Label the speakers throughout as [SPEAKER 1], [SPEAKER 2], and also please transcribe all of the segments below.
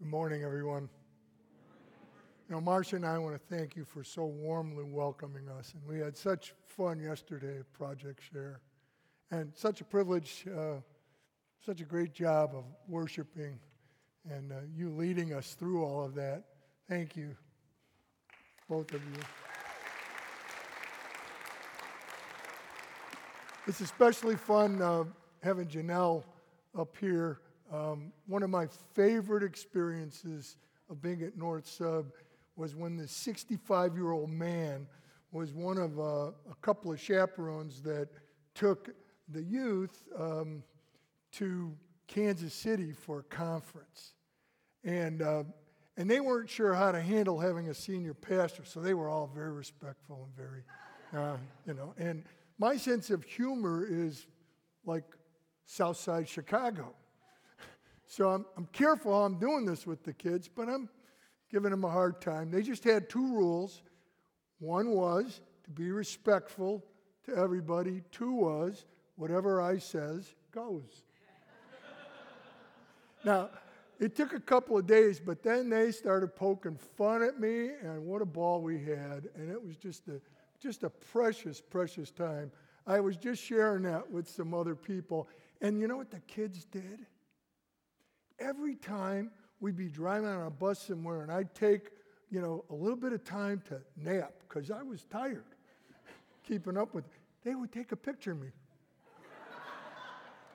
[SPEAKER 1] Good morning, everyone. You Marcia and I want to thank you for so warmly welcoming us. And we had such fun yesterday at Project Share. And such a privilege, uh, such a great job of worshiping and uh, you leading us through all of that. Thank you, both of you. It's especially fun uh, having Janelle up here um, one of my favorite experiences of being at North Sub was when the 65 year old man was one of uh, a couple of chaperones that took the youth um, to Kansas City for a conference. And, uh, and they weren't sure how to handle having a senior pastor, so they were all very respectful and very, uh, you know. And my sense of humor is like Southside Chicago. So I'm, I'm careful how I'm doing this with the kids, but I'm giving them a hard time. They just had two rules. One was to be respectful to everybody. Two was whatever I says goes. now, it took a couple of days, but then they started poking fun at me, and what a ball we had. And it was just a, just a precious, precious time. I was just sharing that with some other people. And you know what the kids did? Every time we'd be driving on a bus somewhere and I'd take, you know, a little bit of time to nap because I was tired keeping up with, they would take a picture of me.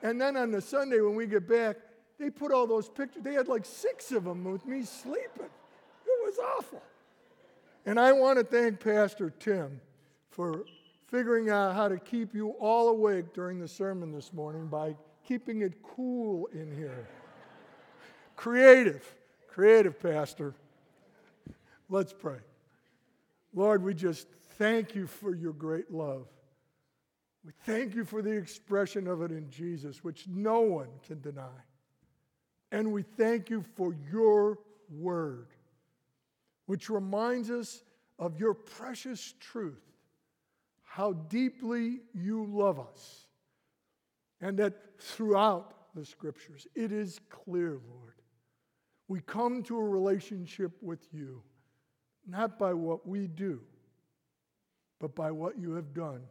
[SPEAKER 1] and then on the Sunday when we get back, they put all those pictures, they had like six of them with me sleeping. It was awful. And I want to thank Pastor Tim for figuring out how to keep you all awake during the sermon this morning by keeping it cool in here. Creative, creative, Pastor. Let's pray. Lord, we just thank you for your great love. We thank you for the expression of it in Jesus, which no one can deny. And we thank you for your word, which reminds us of your precious truth, how deeply you love us, and that throughout the scriptures it is clear, Lord, we come to a relationship with you not by what we do, but by what you have done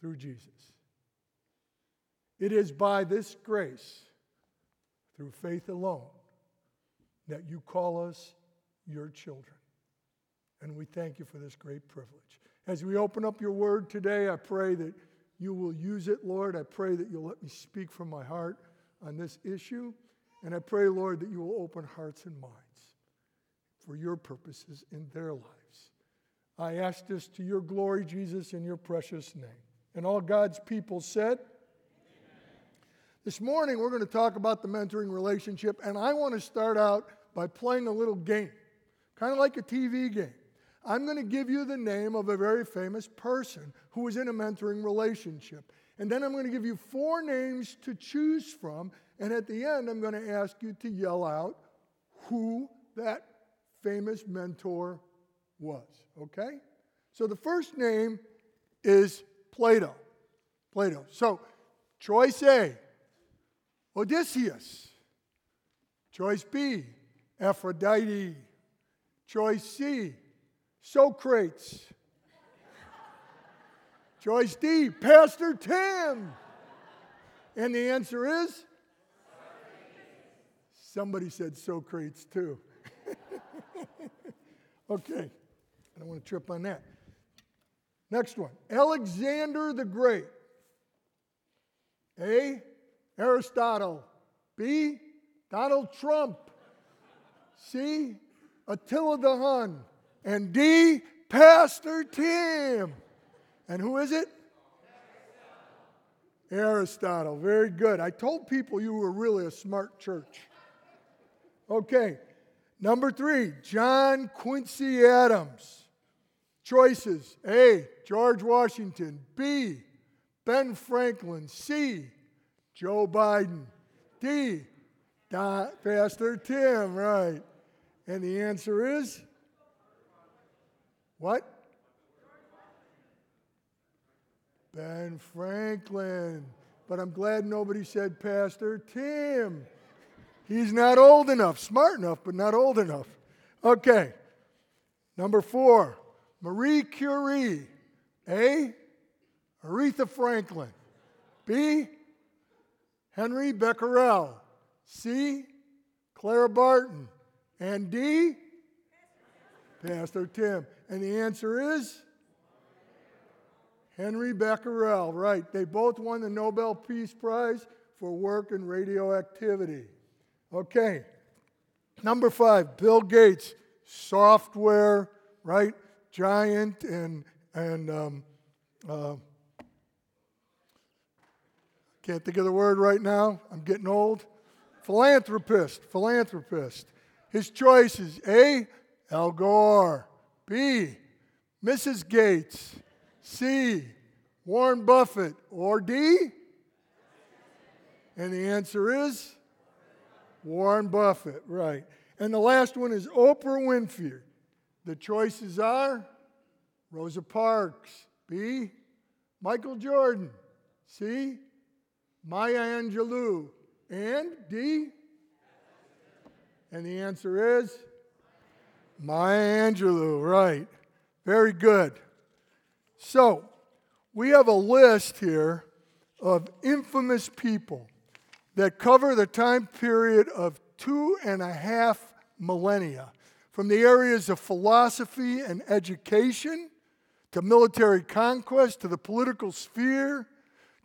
[SPEAKER 1] through Jesus. It is by this grace, through faith alone, that you call us your children. And we thank you for this great privilege. As we open up your word today, I pray that you will use it, Lord. I pray that you'll let me speak from my heart on this issue. And I pray, Lord, that you will open hearts and minds for your purposes in their lives. I ask this to your glory, Jesus, in your precious name. And all God's people said, Amen. This morning, we're going to talk about the mentoring relationship, and I want to start out by playing a little game, kind of like a TV game. I'm going to give you the name of a very famous person who was in a mentoring relationship. And then I'm going to give you four names to choose from, and at the end, I'm going to ask you to yell out who that famous mentor was, okay? So the first name is Plato. Plato. So, choice A, Odysseus. Choice B, Aphrodite. Choice C, Socrates. Choice D, Pastor Tim. And the answer is Somebody said Socrates too. okay, I don't want to trip on that. Next one Alexander the Great. A. Aristotle. B. Donald Trump. C. Attila the Hun. And D. Pastor Tim. And who is it? Aristotle. Very good. I told people you were really a smart church. Okay. Number three, John Quincy Adams. Choices A, George Washington. B, Ben Franklin. C, Joe Biden. D, Don, Pastor Tim, right. And the answer is what? Ben Franklin. But I'm glad nobody said Pastor Tim. He's not old enough, smart enough, but not old enough. Okay. Number four, Marie Curie. A. Aretha Franklin. B. Henry Becquerel. C. Clara Barton. And D. Pastor Tim. And the answer is Henry Becquerel. Right. They both won the Nobel Peace Prize for work in radioactivity. Okay. Number five, Bill Gates, software, right? Giant and and um, uh, can't think of the word right now. I'm getting old. Philanthropist, philanthropist. His choices A. Al Gore. B. Mrs. Gates. C. Warren Buffett. Or D. And the answer is Warren Buffett, right. And the last one is Oprah Winfrey. The choices are Rosa Parks. B. Michael Jordan. C. Maya Angelou. And D? And the answer is Maya Angelou, right. Very good. So, we have a list here of infamous people that cover the time period of two and a half millennia, from the areas of philosophy and education to military conquest to the political sphere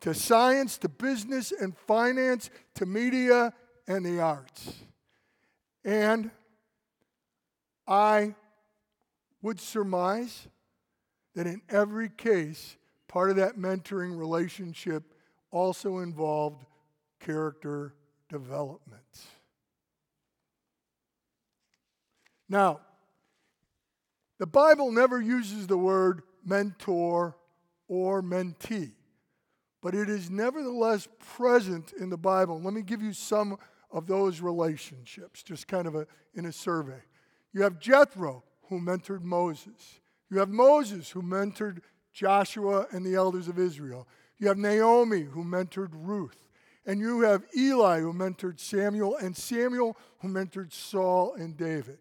[SPEAKER 1] to science, to business and finance, to media and the arts. And I would surmise that in every case, part of that mentoring relationship also involved character development. Now, the Bible never uses the word mentor or mentee but it is nevertheless present in the Bible. Let me give you some of those relationships, just kind of a, in a survey. You have Jethro, who mentored Moses. You have Moses, who mentored Joshua and the elders of Israel. You have Naomi, who mentored Ruth. And you have Eli, who mentored Samuel, and Samuel, who mentored Saul and David.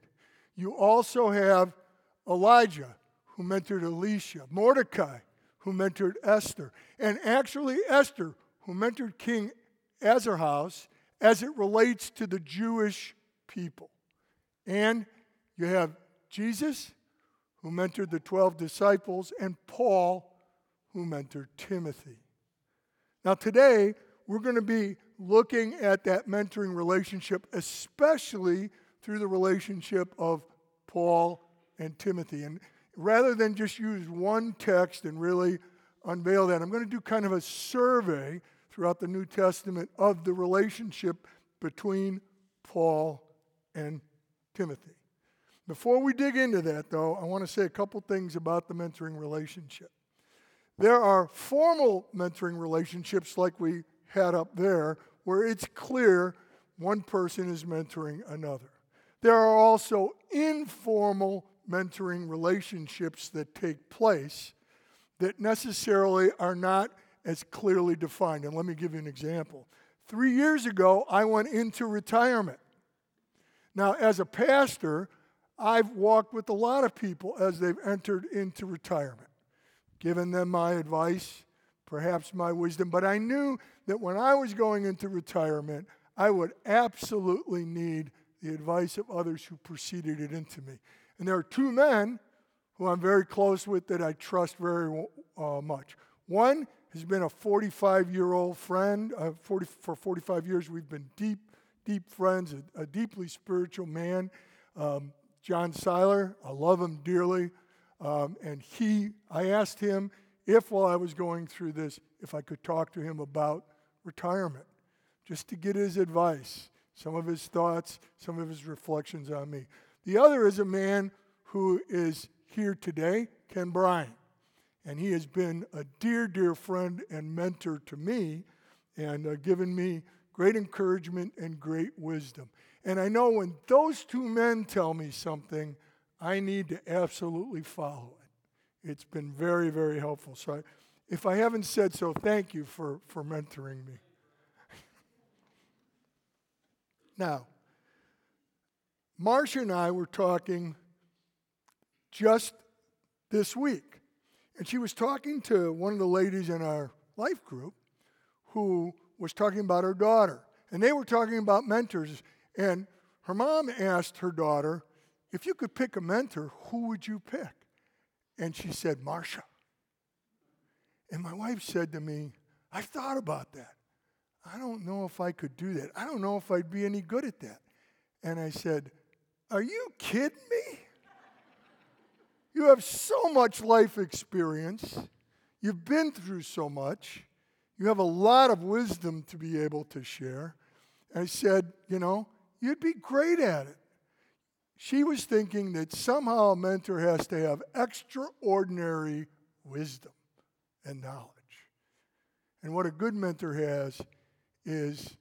[SPEAKER 1] You also have Elijah, who mentored Elisha, Mordecai, who mentored Esther, and actually Esther, who mentored King Ahasuerus as it relates to the Jewish people. And you have Jesus, who mentored the 12 disciples, and Paul, who mentored Timothy. Now, today, we're going to be looking at that mentoring relationship, especially through the relationship of Paul and Timothy. And rather than just use one text and really unveil that, I'm going to do kind of a survey throughout the New Testament of the relationship between Paul and Timothy. Before we dig into that, though, I want to say a couple things about the mentoring relationship. There are formal mentoring relationships like we had up there, where it's clear one person is mentoring another. There are also informal mentoring relationships that take place that necessarily are not as clearly defined. And let me give you an example. Three years ago, I went into retirement. Now, as a pastor, I've walked with a lot of people as they've entered into retirement, given them my advice, perhaps my wisdom, but I knew that when I was going into retirement, I would absolutely need the advice of others who preceded it into me. And there are two men who I'm very close with that I trust very uh, much. One has been a 45 year old friend. Uh, 40, for 45 years, we've been deep, deep friends, a, a deeply spiritual man. Um, John Seiler, I love him dearly. Um, and he, I asked him if, while I was going through this, if I could talk to him about retirement, just to get his advice, some of his thoughts, some of his reflections on me. The other is a man who is here today, Ken Bryan. And he has been a dear, dear friend and mentor to me and uh, given me great encouragement and great wisdom. And I know when those two men tell me something, I need to absolutely follow it. It's been very, very helpful. So I, if I haven't said so, thank you for, for mentoring me. Now, Marcia and I were talking just this week, and she was talking to one of the ladies in our life group who was talking about her daughter. And they were talking about mentors. And her mom asked her daughter, if you could pick a mentor, who would you pick? And she said, Marcia. And my wife said to me, I've thought about that. I don't know if I could do that. I don't know if I'd be any good at that. And I said, Are you kidding me? You have so much life experience. You've been through so much. You have a lot of wisdom to be able to share. I said, You know, you'd be great at it. She was thinking that somehow a mentor has to have extraordinary wisdom and knowledge. And what a good mentor has is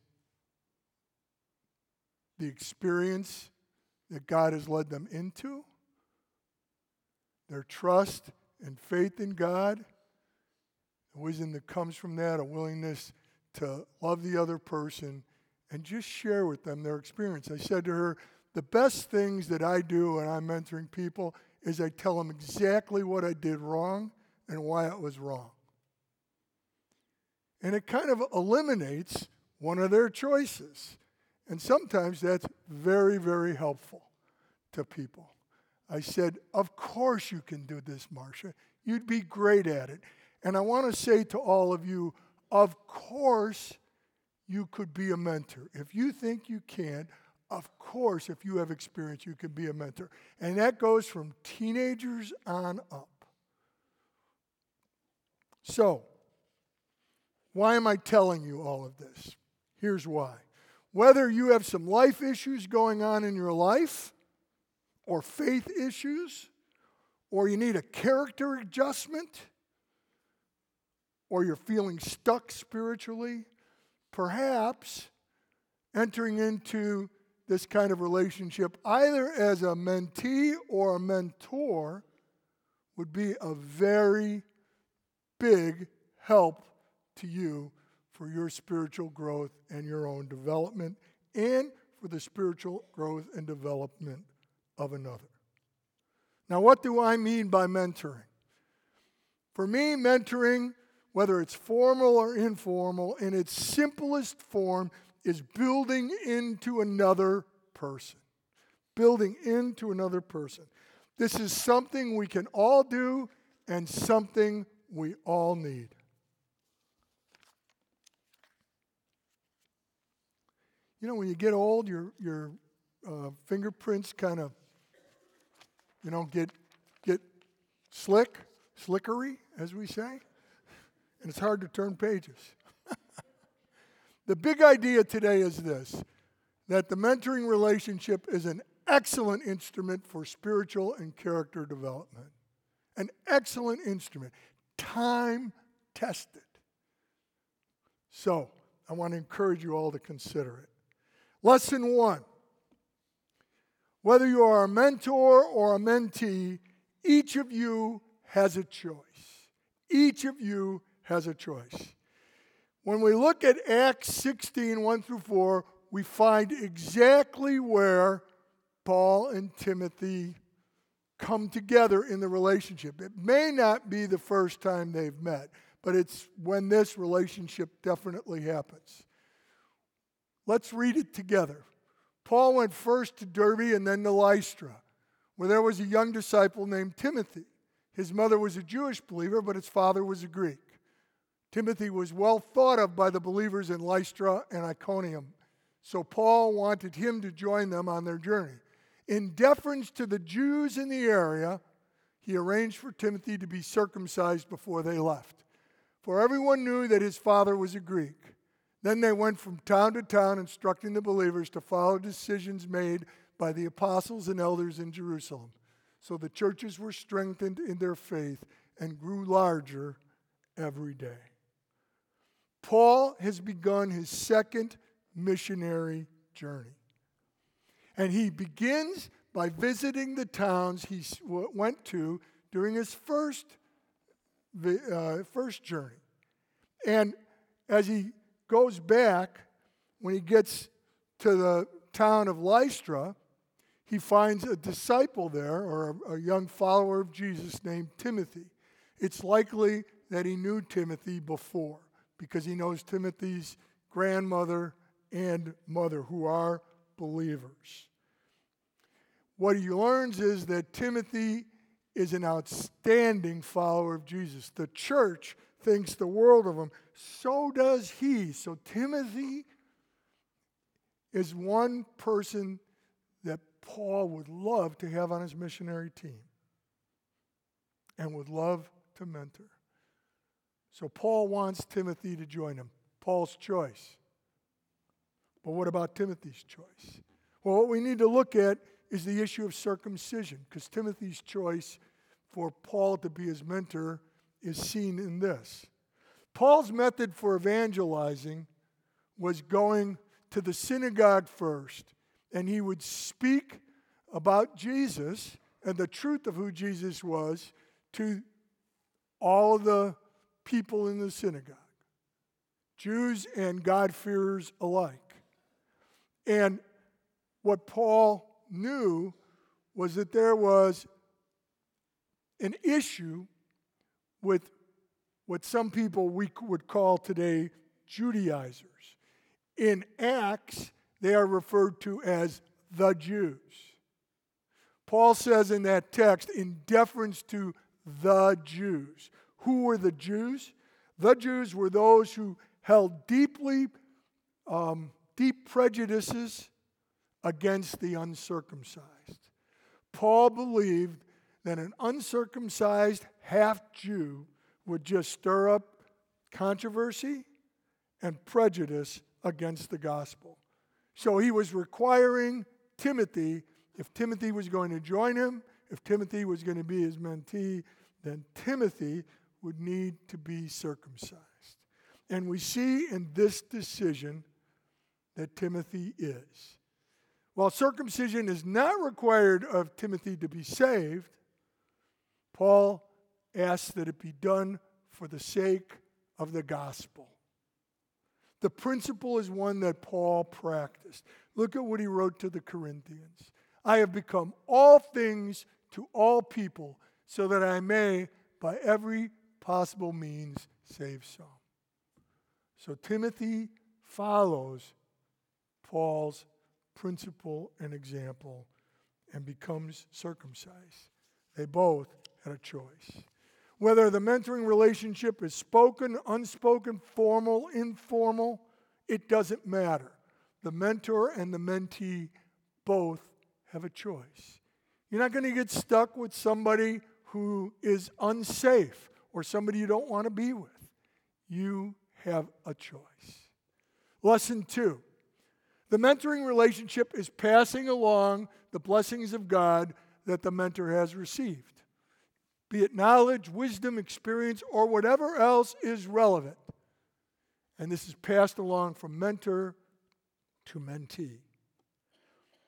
[SPEAKER 1] the experience that God has led them into, their trust and faith in God, the wisdom that comes from that, a willingness to love the other person and just share with them their experience. I said to her, the best things that I do when I'm mentoring people is I tell them exactly what I did wrong and why it was wrong. And it kind of eliminates one of their choices. And sometimes that's very, very helpful to people. I said, Of course you can do this, Marcia. You'd be great at it. And I want to say to all of you, of course you could be a mentor. If you think you can't, of course, if you have experience, you can be a mentor. And that goes from teenagers on up. So, why am I telling you all of this? Here's why. Whether you have some life issues going on in your life, or faith issues, or you need a character adjustment, or you're feeling stuck spiritually, perhaps entering into this kind of relationship, either as a mentee or a mentor, would be a very big help to you for your spiritual growth and your own development, and for the spiritual growth and development of another. Now, what do I mean by mentoring? For me, mentoring whether it's formal or informal, in its simplest form, is building into another person. Building into another person. This is something we can all do and something we all need. You know, when you get old, your, your uh, fingerprints kind of, you know, get, get slick, slickery, as we say and it's hard to turn pages. the big idea today is this that the mentoring relationship is an excellent instrument for spiritual and character development. An excellent instrument, time tested. So, I want to encourage you all to consider it. Lesson one whether you are a mentor or a mentee, each of you has a choice. Each of you has a choice. When we look at Acts 16, 1 through 4, we find exactly where Paul and Timothy come together in the relationship. It may not be the first time they've met, but it's when this relationship definitely happens. Let's read it together. Paul went first to Derbe and then to Lystra, where there was a young disciple named Timothy. His mother was a Jewish believer, but his father was a Greek. Timothy was well thought of by the believers in Lystra and Iconium, so Paul wanted him to join them on their journey. In deference to the Jews in the area, he arranged for Timothy to be circumcised before they left. For everyone knew that his father was a Greek. Then they went from town to town, instructing the believers to follow decisions made by the apostles and elders in Jerusalem. So the churches were strengthened in their faith and grew larger every day. Paul has begun his second missionary journey. And he begins by visiting the towns he went to during his first, uh, first journey. And as he goes back, when he gets to the town of Lystra, he finds a disciple there, or a, a young follower of Jesus named Timothy. It's likely that he knew Timothy before because he knows Timothy's grandmother and mother, who are believers. What he learns is that Timothy is an outstanding follower of Jesus. The church thinks the world of him. So does he. So Timothy is one person that Paul would love to have on his missionary team and would love to mentor. So Paul wants Timothy to join him. Paul's choice. But what about Timothy's choice? Well, what we need to look at is the issue of circumcision, because Timothy's choice for Paul to be his mentor is seen in this. Paul's method for evangelizing was going to the synagogue first, and he would speak about Jesus and the truth of who Jesus was to all of the people in the synagogue, Jews and God-fearers alike. And what Paul knew was that there was an issue with what some people we would call today Judaizers. In Acts, they are referred to as the Jews. Paul says in that text, in deference to the Jews. Who were the Jews? The Jews were those who held deeply, um, deep prejudices against the uncircumcised. Paul believed that an uncircumcised half Jew would just stir up controversy and prejudice against the gospel. So he was requiring Timothy, if Timothy was going to join him, if Timothy was going to be his mentee, then Timothy would need to be circumcised. And we see in this decision that Timothy is. While circumcision is not required of Timothy to be saved, Paul asks that it be done for the sake of the gospel. The principle is one that Paul practiced. Look at what he wrote to the Corinthians I have become all things to all people, so that I may, by every possible means, save some. So Timothy follows Paul's principle and example and becomes circumcised. They both had a choice. Whether the mentoring relationship is spoken, unspoken, formal, informal, it doesn't matter. The mentor and the mentee both have a choice. You're not going to get stuck with somebody who is unsafe or somebody you don't want to be with. You have a choice. Lesson two the mentoring relationship is passing along the blessings of God that the mentor has received be it knowledge, wisdom, experience, or whatever else is relevant. And this is passed along from mentor to mentee.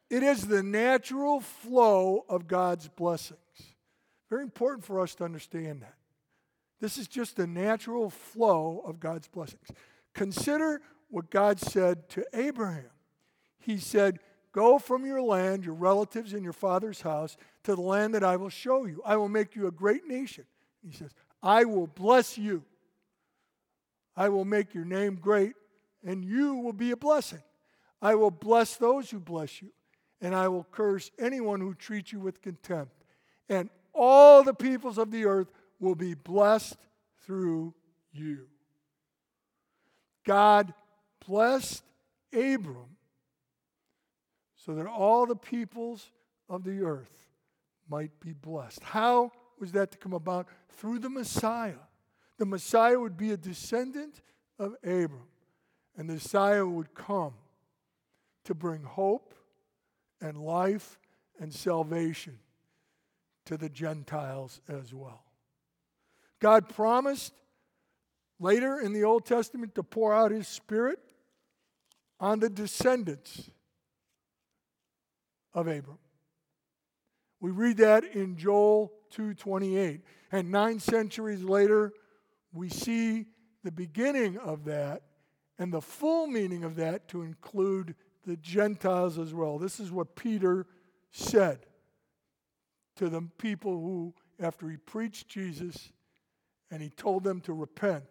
[SPEAKER 1] It is the natural flow of God's blessings. Very important for us to understand that. This is just the natural flow of God's blessings. Consider what God said to Abraham. He said, Go from your land, your relatives, and your father's house to the land that I will show you. I will make you a great nation. He says, I will bless you. I will make your name great, and you will be a blessing. I will bless those who bless you, and I will curse anyone who treats you with contempt. And all the peoples of the earth will be blessed through you. God blessed Abram so that all the peoples of the earth might be blessed. How was that to come about? Through the Messiah. The Messiah would be a descendant of Abram, and the Messiah would come to bring hope and life and salvation to the Gentiles as well. God promised later in the Old Testament to pour out his Spirit on the descendants of Abram. We read that in Joel 2:28. And 9 centuries later, we see the beginning of that and the full meaning of that to include the Gentiles as well. This is what Peter said to the people who, after he preached Jesus and he told them to repent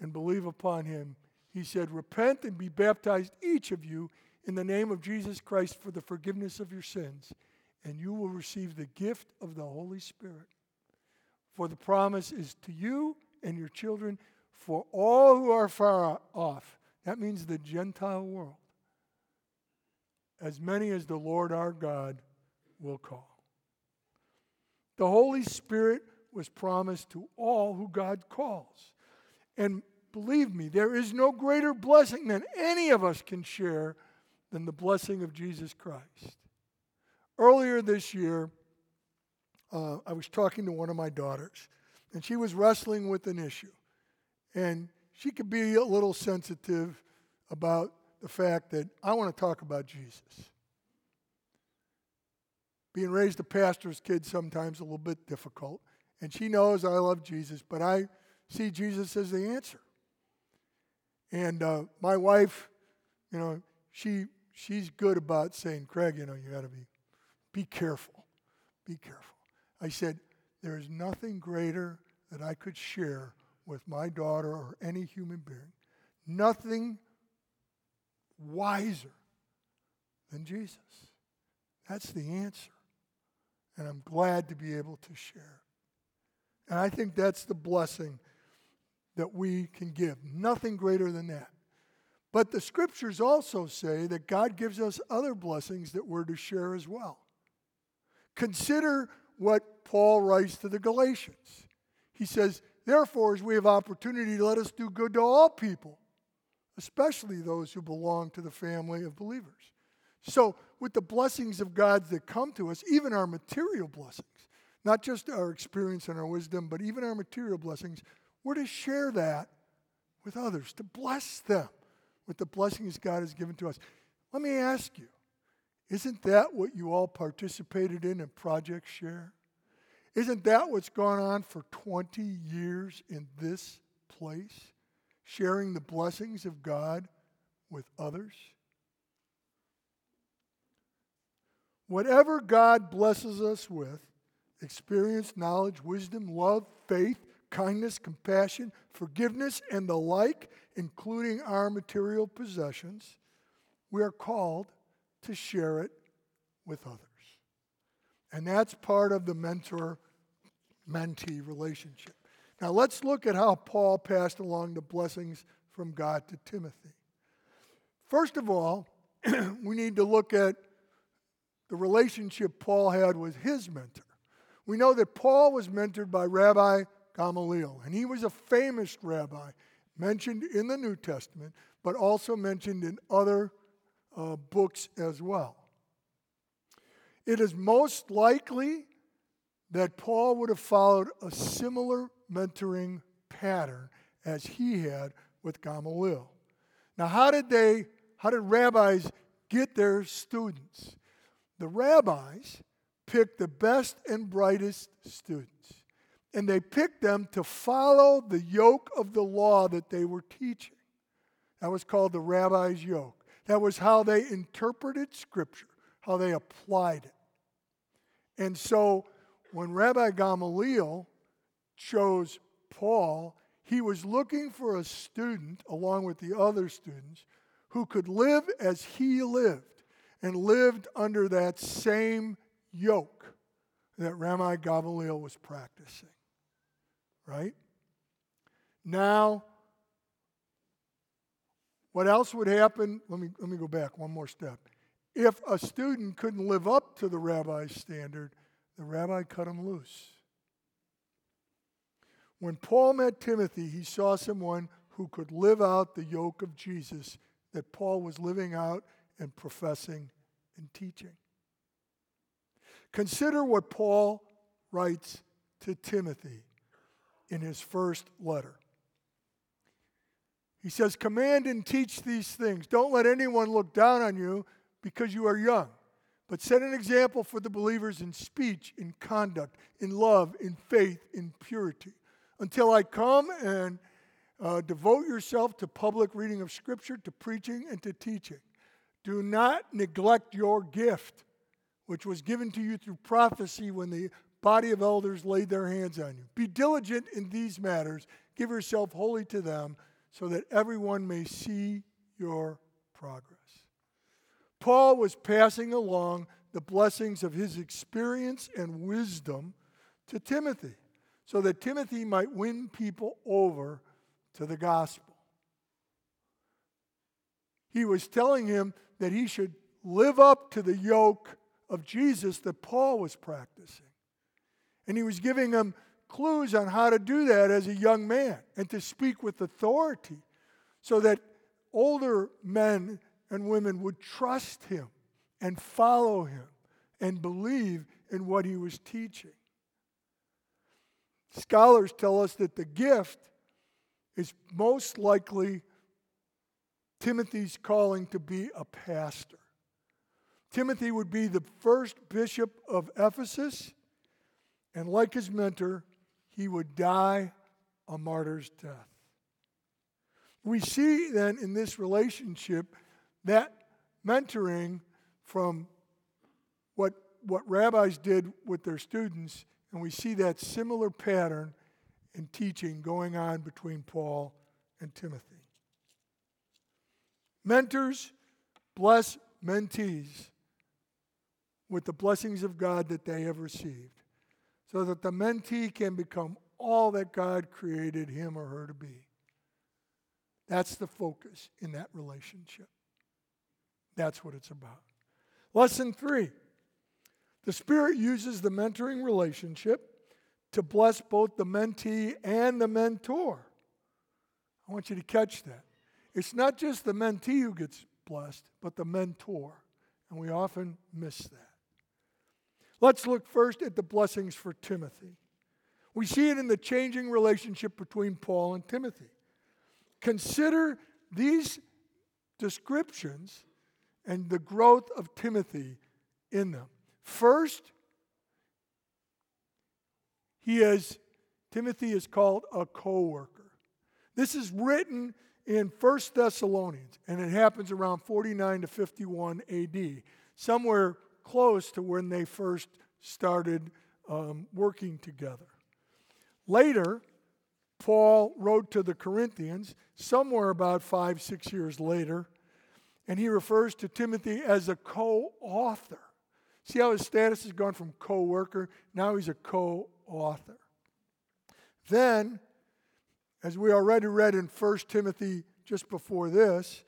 [SPEAKER 1] and believe upon him, he said, Repent and be baptized, each of you, in the name of Jesus Christ for the forgiveness of your sins, and you will receive the gift of the Holy Spirit. For the promise is to you and your children, for all who are far off. That means the Gentile world. As many as the Lord our God will call. The Holy Spirit was promised to all who God calls. And believe me, there is no greater blessing than any of us can share than the blessing of Jesus Christ. Earlier this year, uh, I was talking to one of my daughters, and she was wrestling with an issue. And she could be a little sensitive about the fact that I want to talk about Jesus. Being raised a pastor's kid sometimes a little bit difficult. And she knows I love Jesus, but I see Jesus as the answer. And uh, my wife, you know, she she's good about saying, Craig, you know, you got to be be careful. Be careful. I said, there is nothing greater that I could share with my daughter or any human being. Nothing wiser than Jesus. That's the answer. And I'm glad to be able to share. And I think that's the blessing that we can give. Nothing greater than that. But the scriptures also say that God gives us other blessings that we're to share as well. Consider what Paul writes to the Galatians. He says, Therefore, as we have opportunity, let us do good to all people, especially those who belong to the family of believers. So, with the blessings of God that come to us, even our material blessings, not just our experience and our wisdom, but even our material blessings, we're to share that with others, to bless them with the blessings God has given to us. Let me ask you isn't that what you all participated in in Project Share? Isn't that what's gone on for 20 years in this place? Sharing the blessings of God with others? Whatever God blesses us with experience, knowledge, wisdom, love, faith, kindness, compassion, forgiveness, and the like, including our material possessions, we are called to share it with others. And that's part of the mentor mentee relationship. Now, let's look at how Paul passed along the blessings from God to Timothy. First of all, we need to look at the relationship Paul had with his mentor. We know that Paul was mentored by Rabbi Gamaliel, and he was a famous rabbi mentioned in the New Testament, but also mentioned in other uh, books as well. It is most likely that Paul would have followed a similar mentoring pattern as he had with Gamaliel. Now, how did they, how did rabbis get their students? The rabbis picked the best and brightest students, and they picked them to follow the yoke of the law that they were teaching. That was called the rabbi's yoke. That was how they interpreted Scripture, how they applied it. And so when Rabbi Gamaliel chose Paul, he was looking for a student, along with the other students, who could live as he lived and lived under that same yoke that Rabbi Gamaliel was practicing. Right? Now, what else would happen? Let me, let me go back one more step. If a student couldn't live up to the rabbi's standard, the rabbi cut him loose. When Paul met Timothy, he saw someone who could live out the yoke of Jesus that Paul was living out and professing and teaching. Consider what Paul writes to Timothy in his first letter. He says, Command and teach these things. Don't let anyone look down on you because you are young, but set an example for the believers in speech, in conduct, in love, in faith, in purity. Until I come and uh, devote yourself to public reading of Scripture, to preaching, and to teaching. Do not neglect your gift, which was given to you through prophecy when the body of elders laid their hands on you. Be diligent in these matters. Give yourself wholly to them, so that everyone may see your progress. Paul was passing along the blessings of his experience and wisdom to Timothy so that Timothy might win people over to the gospel. He was telling him that he should live up to the yoke of Jesus that Paul was practicing. And he was giving him clues on how to do that as a young man and to speak with authority so that older men and women would trust him and follow him and believe in what he was teaching. Scholars tell us that the gift is most likely Timothy's calling to be a pastor. Timothy would be the first bishop of Ephesus, and like his mentor, he would die a martyr's death. We see then in this relationship that mentoring from what, what rabbis did with their students and we see that similar pattern in teaching going on between Paul and Timothy. Mentors bless mentees with the blessings of God that they have received so that the mentee can become all that God created him or her to be. That's the focus in that relationship. That's what it's about. Lesson three the Spirit uses the mentoring relationship to bless both the mentee and the mentor. I want you to catch that. It's not just the mentee who gets blessed, but the mentor. And we often miss that. Let's look first at the blessings for Timothy. We see it in the changing relationship between Paul and Timothy. Consider these descriptions and the growth of Timothy in them. First, he is, Timothy is called a co worker. This is written in 1 Thessalonians, and it happens around 49 to 51 AD, somewhere close to when they first started um, working together. Later, Paul wrote to the Corinthians, somewhere about five, six years later, and he refers to Timothy as a co author. See how his status has gone from co worker, now he's a co author. Then, as we already read in 1 Timothy just before this,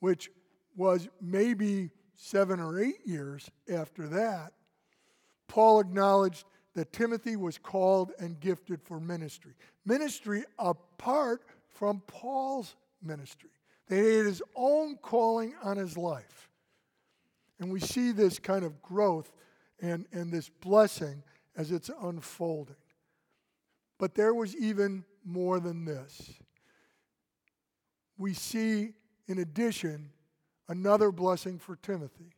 [SPEAKER 1] which was maybe seven or eight years after that, Paul acknowledged that Timothy was called and gifted for ministry. Ministry apart from Paul's ministry. He had his own calling on his life. And we see this kind of growth and, and this blessing as it's unfolding. But there was even more than this. We see, in addition, another blessing for Timothy.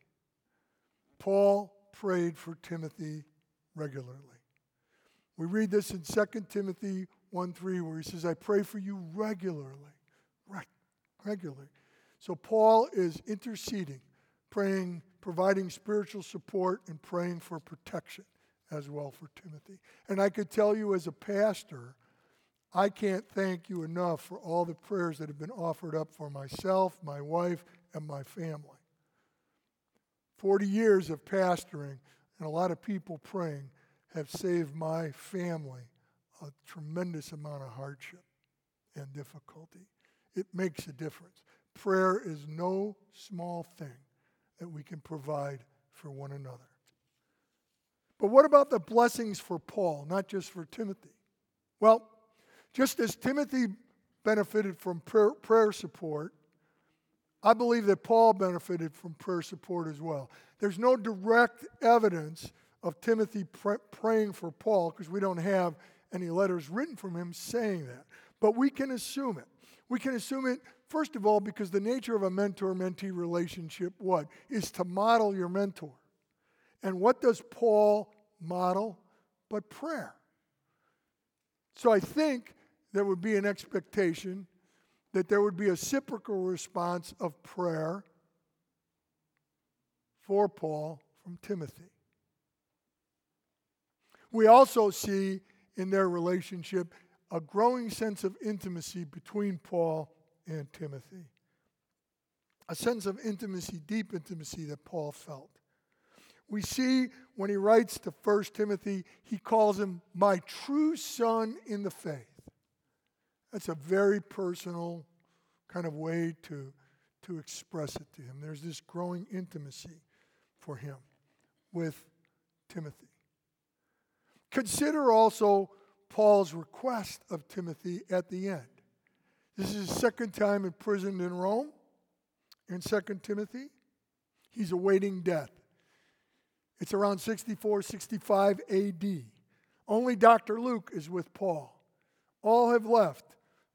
[SPEAKER 1] Paul prayed for Timothy regularly. We read this in 2 Timothy 1 3, where he says, I pray for you regularly. Regularly. So Paul is interceding, praying providing spiritual support and praying for protection as well for Timothy. And I could tell you as a pastor, I can't thank you enough for all the prayers that have been offered up for myself, my wife, and my family. 40 years of pastoring and a lot of people praying have saved my family a tremendous amount of hardship and difficulty. It makes a difference. Prayer is no small thing that we can provide for one another. But what about the blessings for Paul, not just for Timothy? Well, just as Timothy benefited from prayer, prayer support, I believe that Paul benefited from prayer support as well. There's no direct evidence of Timothy pr- praying for Paul because we don't have any letters written from him saying that. But we can assume it. We can assume it, first of all, because the nature of a mentor mentee relationship, what? Is to model your mentor. And what does Paul model? But prayer. So I think there would be an expectation that there would be a reciprocal response of prayer for Paul from Timothy. We also see in their relationship a growing sense of intimacy between Paul and Timothy. A sense of intimacy, deep intimacy that Paul felt. We see when he writes to 1 Timothy, he calls him my true son in the faith. That's a very personal kind of way to, to express it to him. There's this growing intimacy for him with Timothy. Consider also Paul's request of Timothy at the end. This is his second time imprisoned in Rome in 2 Timothy. He's awaiting death. It's around 64, 65 AD. Only Dr. Luke is with Paul. All have left,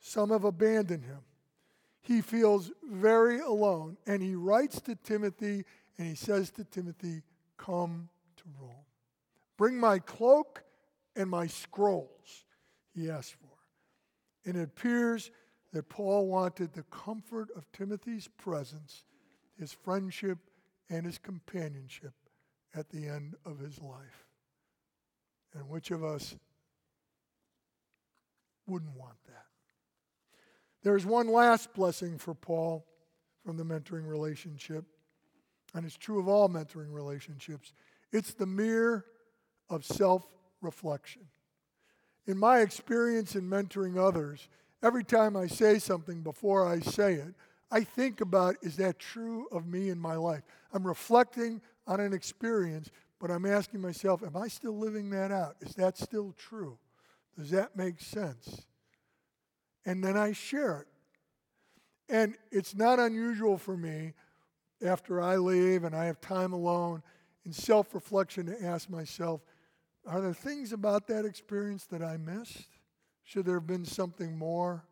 [SPEAKER 1] some have abandoned him. He feels very alone, and he writes to Timothy and he says to Timothy, Come to Rome. Bring my cloak and my scrolls, he asks for. And it appears that Paul wanted the comfort of Timothy's presence, his friendship, and his companionship at the end of his life. And which of us wouldn't want that? There's one last blessing for Paul from the mentoring relationship, and it's true of all mentoring relationships. It's the mirror of self reflection. In my experience in mentoring others, every time I say something before I say it, I think about is that true of me in my life? I'm reflecting on an experience, but I'm asking myself, am I still living that out? Is that still true? Does that make sense? And then I share it. And it's not unusual for me after I leave and I have time alone in self reflection to ask myself, are there things about that experience that I missed? Should there have been something more?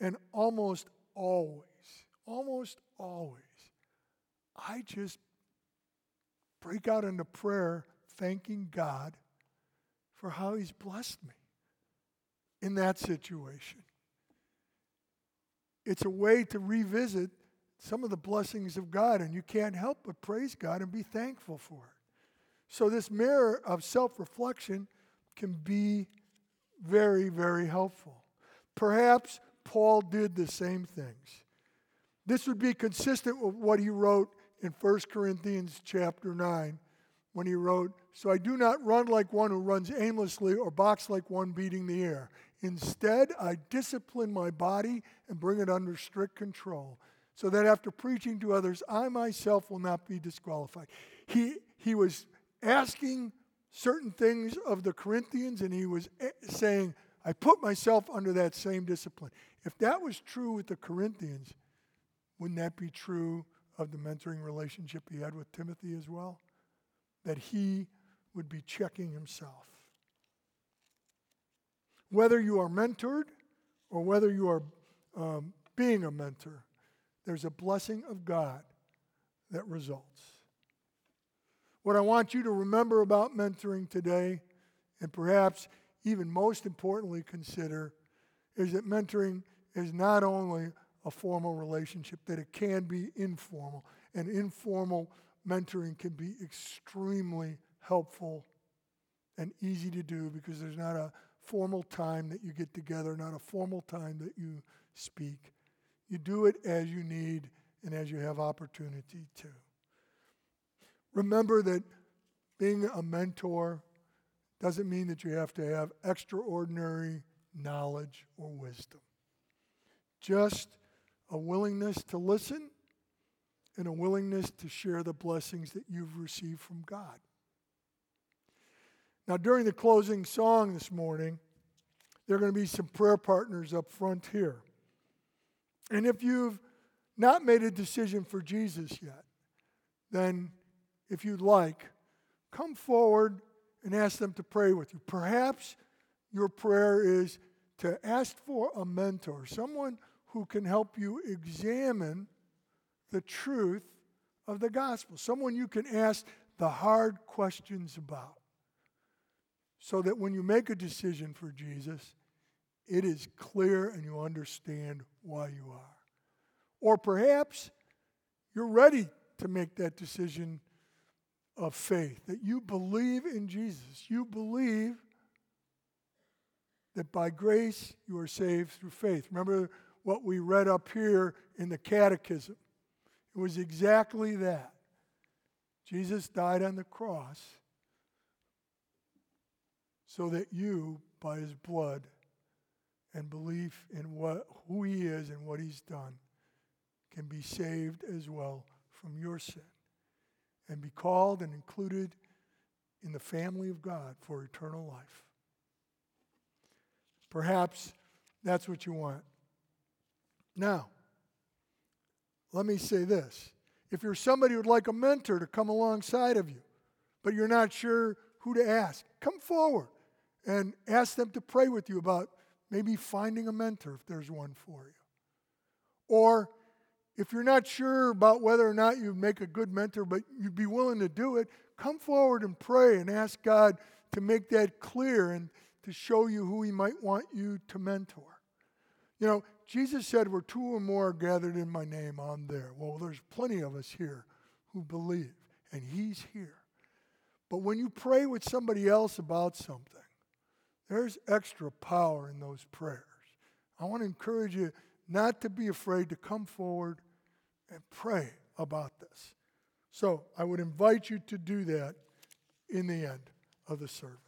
[SPEAKER 1] And almost always, almost always, I just break out into prayer thanking God for how He's blessed me in that situation. It's a way to revisit some of the blessings of God, and you can't help but praise God and be thankful for it. So, this mirror of self reflection can be very, very helpful. Perhaps Paul did the same things. This would be consistent with what he wrote in 1 Corinthians chapter 9 when he wrote, So I do not run like one who runs aimlessly or box like one beating the air. Instead, I discipline my body and bring it under strict control, so that after preaching to others, I myself will not be disqualified. He, he was asking certain things of the Corinthians, and he was eh, saying, I put myself under that same discipline. If that was true with the Corinthians, wouldn't that be true of the mentoring relationship he had with Timothy as well? That he would be checking himself. Whether you are mentored or whether you are um, being a mentor, there's a blessing of God that results. What I want you to remember about mentoring today, and perhaps even most importantly consider, is that mentoring is not only a formal relationship, that it can be informal. And informal mentoring can be extremely helpful and easy to do because there's not a formal time that you get together, not a formal time that you speak. You do it as you need and as you have opportunity to. Remember that being a mentor doesn't mean that you have to have extraordinary knowledge or wisdom. Just a willingness to listen and a willingness to share the blessings that you've received from God. Now, during the closing song this morning, there are going to be some prayer partners up front here. And if you've not made a decision for Jesus yet, then if you'd like, come forward and ask them to pray with you. Perhaps your prayer is to ask for a mentor, someone who can help you examine the truth of the gospel, someone you can ask the hard questions about. So that when you make a decision for Jesus, it is clear and you understand why you are. Or perhaps you're ready to make that decision of faith, that you believe in Jesus. You believe that by grace you are saved through faith. Remember what we read up here in the catechism? It was exactly that. Jesus died on the cross so that you, by his blood and belief in what, who he is and what he's done, can be saved as well from your sin and be called and included in the family of God for eternal life. Perhaps that's what you want. Now, let me say this. If you're somebody who'd like a mentor to come alongside of you, but you're not sure who to ask, come forward and ask them to pray with you about maybe finding a mentor if there's one for you. Or if you're not sure about whether or not you make a good mentor, but you'd be willing to do it, come forward and pray and ask God to make that clear and to show you who He might want you to mentor. You know, Jesus said, Where two or more are gathered in my name, I'm there. Well, there's plenty of us here who believe, and He's here. But when you pray with somebody else about something, there's extra power in those prayers. I want to encourage you not to be afraid to come forward and pray about this. So I would invite you to do that in the end of the service.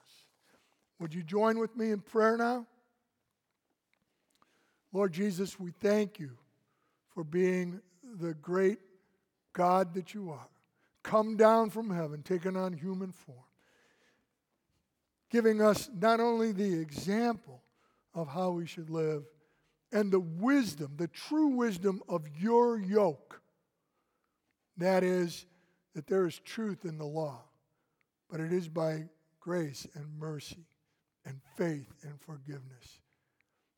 [SPEAKER 1] Would you join with me in prayer now? Lord Jesus, we thank you for being the great God that you are. Come down from heaven, taking on human form, giving us not only the example of how we should live, and the wisdom, the true wisdom of your yoke. That is, that there is truth in the law, but it is by grace and mercy and faith and forgiveness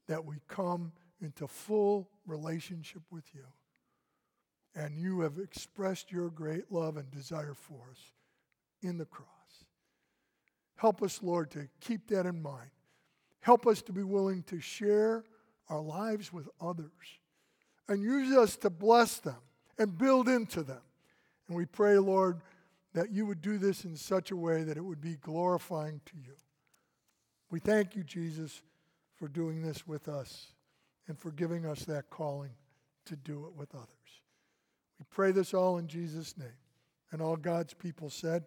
[SPEAKER 1] that we come into full relationship with you. And you have expressed your great love and desire for us in the cross. Help us, Lord, to keep that in mind. Help us to be willing to share our lives with others and use us to bless them and build into them. And we pray, Lord, that you would do this in such a way that it would be glorifying to you. We thank you, Jesus, for doing this with us and for giving us that calling to do it with others. We pray this all in Jesus' name. And all God's people said,